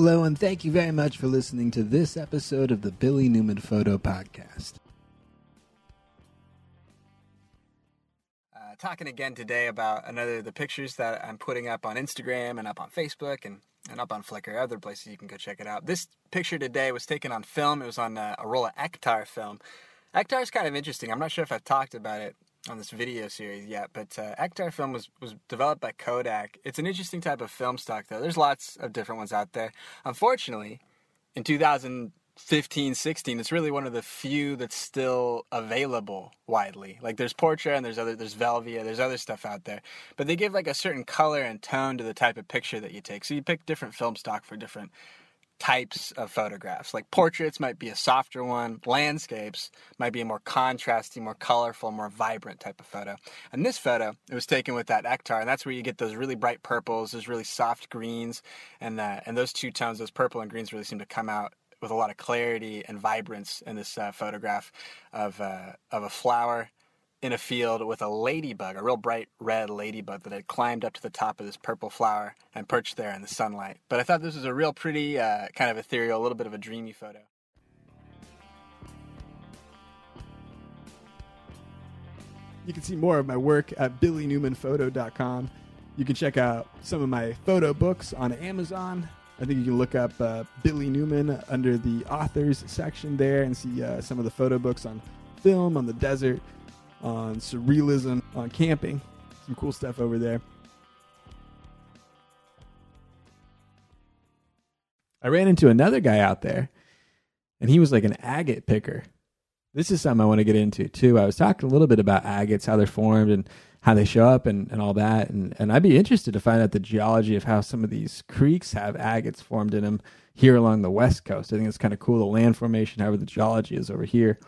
Hello, and thank you very much for listening to this episode of the Billy Newman Photo Podcast. Uh, talking again today about another of the pictures that I'm putting up on Instagram and up on Facebook and, and up on Flickr, other places you can go check it out. This picture today was taken on film. It was on a, a roll of Ektar film. Ektar is kind of interesting. I'm not sure if I've talked about it on this video series yet, but uh, Ektar film was, was developed by Kodak. It's an interesting type of film stock, though. There's lots of different ones out there. Unfortunately, in 2015, 16, it's really one of the few that's still available widely. Like there's Portra and there's other there's Velvia, there's other stuff out there, but they give like a certain color and tone to the type of picture that you take. So you pick different film stock for different types of photographs. Like portraits might be a softer one, landscapes might be a more contrasty, more colorful, more vibrant type of photo. And this photo, it was taken with that Ektar, and that's where you get those really bright purples, those really soft greens, and uh, and those two tones, those purple and greens, really seem to come out with a lot of clarity and vibrance in this uh, photograph of uh, of a flower in a field with a ladybug, a real bright red ladybug that had climbed up to the top of this purple flower and perched there in the sunlight. But I thought this was a real pretty, uh, kind of ethereal, a little bit of a dreamy photo. You can see more of my work at billynewmanphoto.com. You can check out some of my photo books on Amazon. I think you can look up uh, Billy Newman under the authors section there and see uh, some of the photo books on film, on the desert, on surrealism, on camping. Some cool stuff over there. I ran into another guy out there, and he was like an agate picker. This is something I want to get into too. I was talking a little bit about agates, how they're formed, and how they show up, and, and all that. And, and I'd be interested to find out the geology of how some of these creeks have agates formed in them here along the west coast. I think it's kind of cool the land formation, however the geology is over here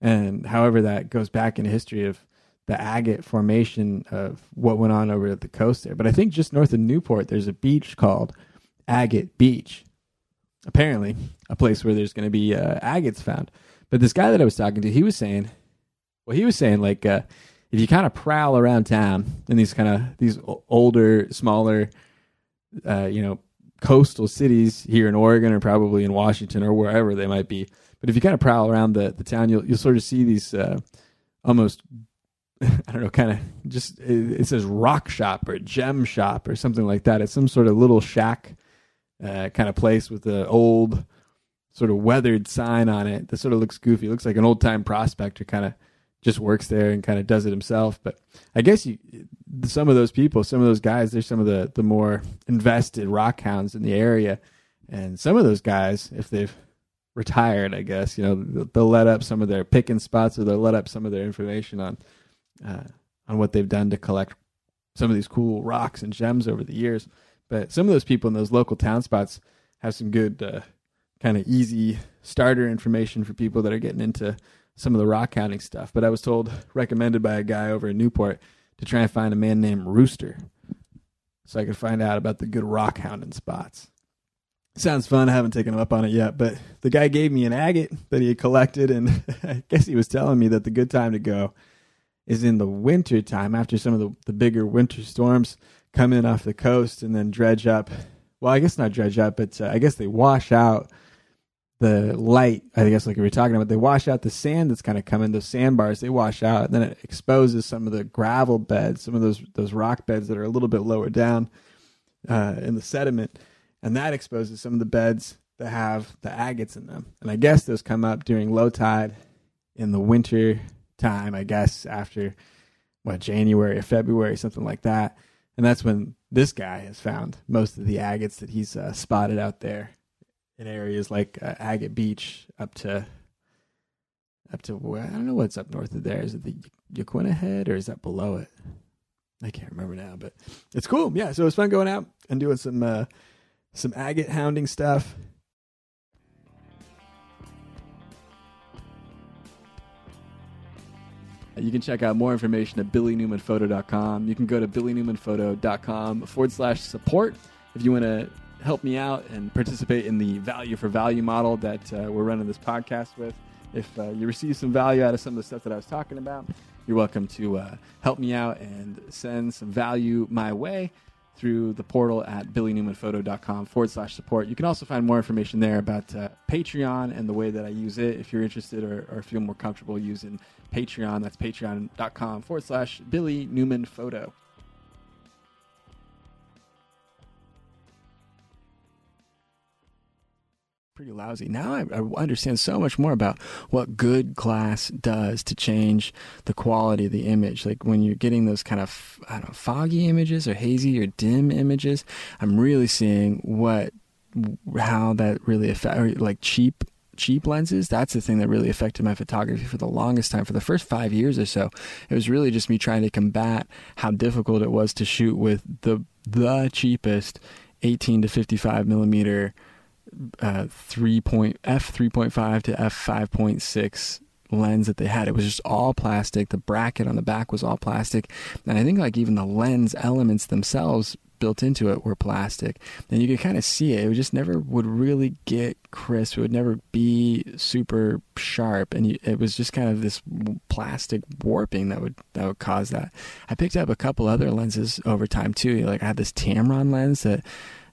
and however that goes back in the history of the agate formation of what went on over at the coast there. But I think just north of Newport, there's a beach called Agate Beach. Apparently, a place where there's going to be uh, agates found. But this guy that I was talking to, he was saying, well, he was saying like uh, if you kind of prowl around town in these kind of these older, smaller, uh, you know, coastal cities here in Oregon or probably in Washington or wherever they might be, but if you kind of prowl around the, the town, you'll you'll sort of see these uh, almost I don't know, kind of just it, it, says rock shop or gem shop or something like that. It's some sort of little shack uh, kind of place with an old sort of weathered sign on it that sort of looks goofy. It looks like an old time prospector kind of just works there and kind of does it himself. But I guess you, some of those people, some of those guys, they're some of the the more invested rock hounds in the area, and some of those guys, if they've retired, I guess. You know, they'll let up some of their picking spots, or they'll let up some of their information on uh, on what they've done to collect some of these cool rocks and gems over the years. But some of those people in those local town spots have some good, uh, kind of easy starter information for people that are getting into some of the rock hounding stuff. But I was told, recommended by a guy over in Newport, to try and find a man named Rooster, so I could find out about the good rock hounding spots. Sounds fun. I haven't taken him up on it yet, but the guy gave me an agate that he had collected, and I guess he was telling me that the good time to go is in the winter time after some of the, the bigger winter storms come in off the coast and then dredge up. Well, I guess not dredge up, but uh, I guess they wash out the light. I guess like we were talking about, they wash out the sand that's kind of coming. Those sandbars they wash out, and then it exposes some of the gravel beds, some of those those rock beds that are a little bit lower down uh, in the sediment and that exposes some of the beds that have the agates in them. And I guess those come up during low tide in the winter time, I guess after what January or February, something like that. And that's when this guy has found most of the agates that he's uh, spotted out there in areas like uh, Agate Beach up to up to where I don't know what's up north of there. Is it the Yaquina Head or is that below it? I can't remember now, but it's cool. Yeah, so it's fun going out and doing some uh, some agate hounding stuff. You can check out more information at billynewmanphoto.com. You can go to billynewmanphoto.com forward slash support if you want to help me out and participate in the value for value model that uh, we're running this podcast with. If uh, you receive some value out of some of the stuff that I was talking about, you're welcome to uh, help me out and send some value my way through the portal at billynewmanphoto.com forward slash support. You can also find more information there about uh, Patreon and the way that I use it if you're interested or, or feel more comfortable using Patreon. That's patreon.com forward slash Billy Newman Photo. Pretty lousy. Now I, I, understand so much more about what good glass does to change the quality of the image. Like when you're getting those kind of I don't know foggy images or hazy or dim images, I'm really seeing what how that really affect like cheap cheap lenses that's the thing that really affected my photography for the longest time for the first five years or so it was really just me trying to combat how difficult it was to shoot with the the cheapest 18 to 55 millimeter uh, three point f three point five to f five point six lens that they had. It was just all plastic. The bracket on the back was all plastic, and I think like even the lens elements themselves built into it were plastic. And you could kind of see it. It just never would really get crisp. It would never be super sharp, and you, it was just kind of this plastic warping that would that would cause that. I picked up a couple other lenses over time too. Like I had this Tamron lens that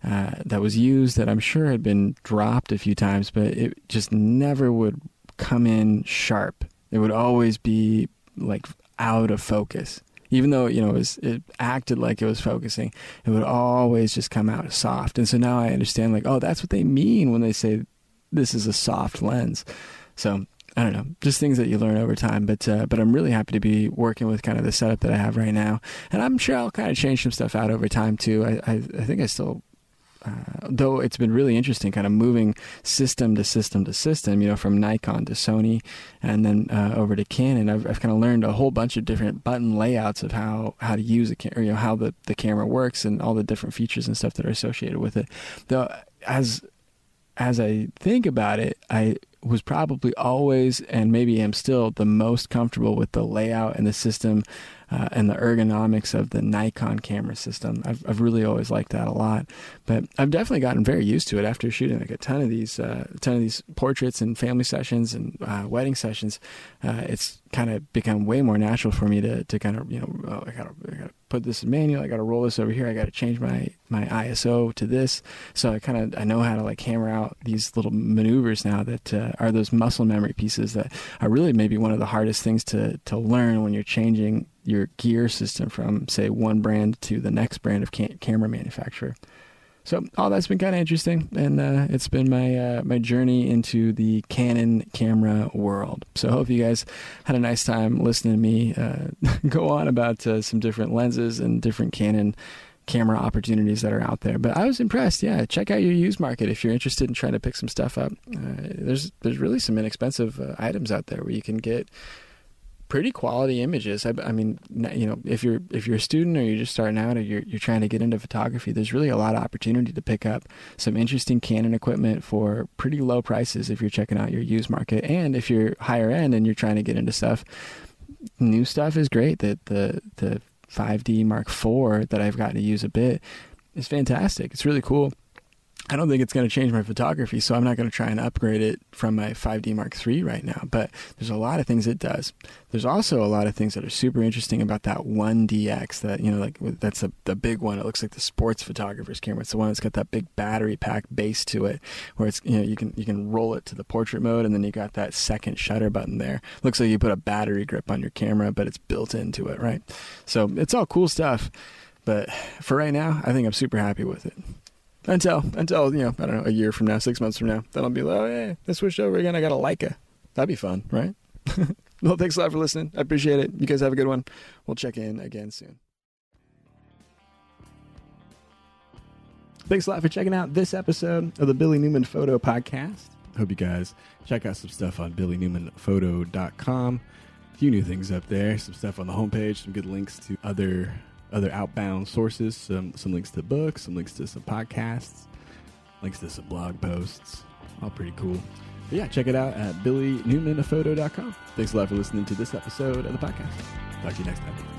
uh, that was used that I'm sure had been dropped a few times, but it just never would come in sharp. It would always be like out of focus. Even though you know it, was, it acted like it was focusing, it would always just come out soft. And so now I understand, like, oh, that's what they mean when they say this is a soft lens. So I don't know, just things that you learn over time. But uh, but I'm really happy to be working with kind of the setup that I have right now, and I'm sure I'll kind of change some stuff out over time too. I I, I think I still uh, though it's been really interesting, kind of moving system to system to system, you know, from Nikon to Sony and then uh, over to Canon, I've, I've kind of learned a whole bunch of different button layouts of how, how to use a camera, you know, how the, the camera works and all the different features and stuff that are associated with it. Though, as, as I think about it, I was probably always and maybe am still the most comfortable with the layout and the system uh, and the ergonomics of the Nikon camera system. I've, I've really always liked that a lot, but I've definitely gotten very used to it after shooting like a ton of these, uh, ton of these portraits and family sessions and uh, wedding sessions. Uh, it's kind of become way more natural for me to, to kind of, you know, oh, I gotta, I gotta put this in manual. I gotta roll this over here. I gotta change my, my ISO to this. So I kind of, I know how to like hammer out these little maneuvers now that uh, are those muscle memory pieces that are really maybe one of the hardest things to, to learn when you're changing your gear system from say one brand to the next brand of cam- camera manufacturer. So all that's been kind of interesting, and uh, it's been my uh, my journey into the Canon camera world. So I hope you guys had a nice time listening to me uh, go on about uh, some different lenses and different Canon camera opportunities that are out there. But I was impressed. Yeah, check out your used market if you're interested in trying to pick some stuff up. Uh, there's there's really some inexpensive uh, items out there where you can get pretty quality images. I, I, mean, you know, if you're if you're a student or you're just starting out or you're you're trying to get into photography, there's really a lot of opportunity to pick up some interesting Canon equipment for pretty low prices if you're checking out your used market. And if you're higher end and you're trying to get into stuff, new stuff is great. That the the 5D Mark IV that I've gotten to use a bit is fantastic. It's really cool. I don't think it's going to change my photography, so I'm not going to try and upgrade it from my 5D Mark III right now. But there's a lot of things it does. There's also a lot of things that are super interesting about that 1DX. That you know, like that's a, the big one. It looks like the sports photographer's camera. It's the one that's got that big battery pack base to it, where it's you know you can you can roll it to the portrait mode, and then you got that second shutter button there. Looks like you put a battery grip on your camera, but it's built into it, right? So it's all cool stuff. But for right now, I think I'm super happy with it until until you know I don't know a year from now, six months from now, then I'll be like, oh yeah, I switched over again. I got a Leica. That'd be fun, right? well, thanks a lot for listening. I appreciate it. You guys have a good one. We'll check in again soon. Thanks a lot for checking out this episode of the Billy Newman Photo Podcast. Hope you guys check out some stuff on billynewmanphoto.com. A few new things up there, some stuff on the homepage, some good links to other other outbound sources, some some links to books, some links to some podcasts, links to some blog posts. All pretty cool. But yeah, check it out at billynewmanphoto.com. Thanks a lot for listening to this episode of the podcast. Talk to you next time.